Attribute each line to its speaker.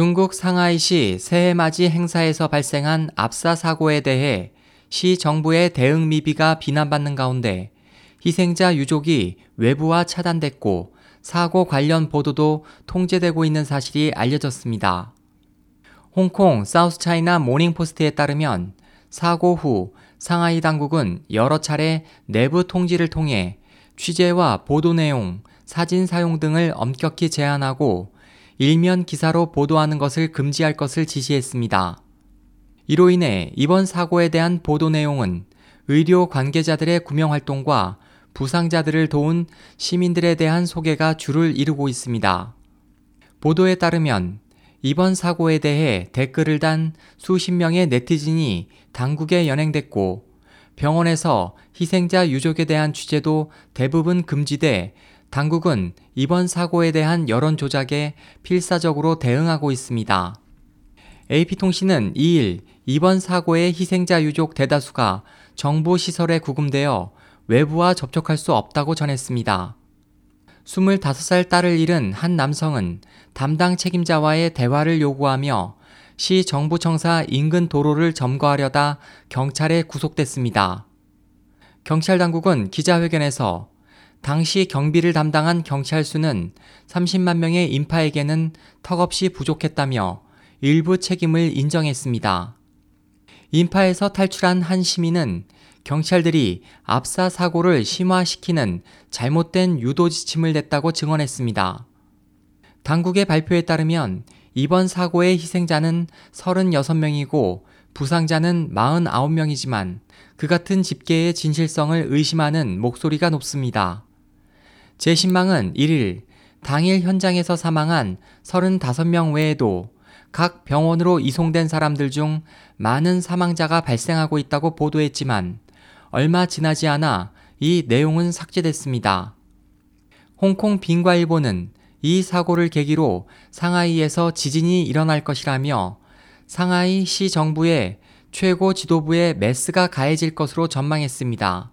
Speaker 1: 중국 상하이시 새해 맞이 행사에서 발생한 압사 사고에 대해 시 정부의 대응 미비가 비난받는 가운데 희생자 유족이 외부와 차단됐고 사고 관련 보도도 통제되고 있는 사실이 알려졌습니다. 홍콩 사우스차이나 모닝포스트에 따르면 사고 후 상하이 당국은 여러 차례 내부 통지를 통해 취재와 보도 내용, 사진 사용 등을 엄격히 제한하고 일면 기사로 보도하는 것을 금지할 것을 지시했습니다. 이로 인해 이번 사고에 대한 보도 내용은 의료 관계자들의 구명 활동과 부상자들을 도운 시민들에 대한 소개가 줄을 이루고 있습니다. 보도에 따르면 이번 사고에 대해 댓글을 단 수십 명의 네티즌이 당국에 연행됐고 병원에서 희생자 유족에 대한 취재도 대부분 금지돼 당국은 이번 사고에 대한 여론 조작에 필사적으로 대응하고 있습니다. AP통신은 2일 이번 사고의 희생자 유족 대다수가 정부 시설에 구금되어 외부와 접촉할 수 없다고 전했습니다. 25살 딸을 잃은 한 남성은 담당 책임자와의 대화를 요구하며 시 정부청사 인근 도로를 점거하려다 경찰에 구속됐습니다. 경찰 당국은 기자회견에서 당시 경비를 담당한 경찰 수는 30만 명의 인파에게는 턱없이 부족했다며 일부 책임을 인정했습니다. 인파에서 탈출한 한 시민은 경찰들이 압사 사고를 심화시키는 잘못된 유도 지침을 냈다고 증언했습니다. 당국의 발표에 따르면 이번 사고의 희생자는 36명이고 부상자는 49명이지만 그 같은 집계의 진실성을 의심하는 목소리가 높습니다. 재신망은 1일 당일 현장에서 사망한 35명 외에도 각 병원으로 이송된 사람들 중 많은 사망자가 발생하고 있다고 보도했지만 얼마 지나지 않아 이 내용은 삭제됐습니다. 홍콩 빈과일보는 이 사고를 계기로 상하이에서 지진이 일어날 것이라며 상하이 시 정부의 최고 지도부의 메스가 가해질 것으로 전망했습니다.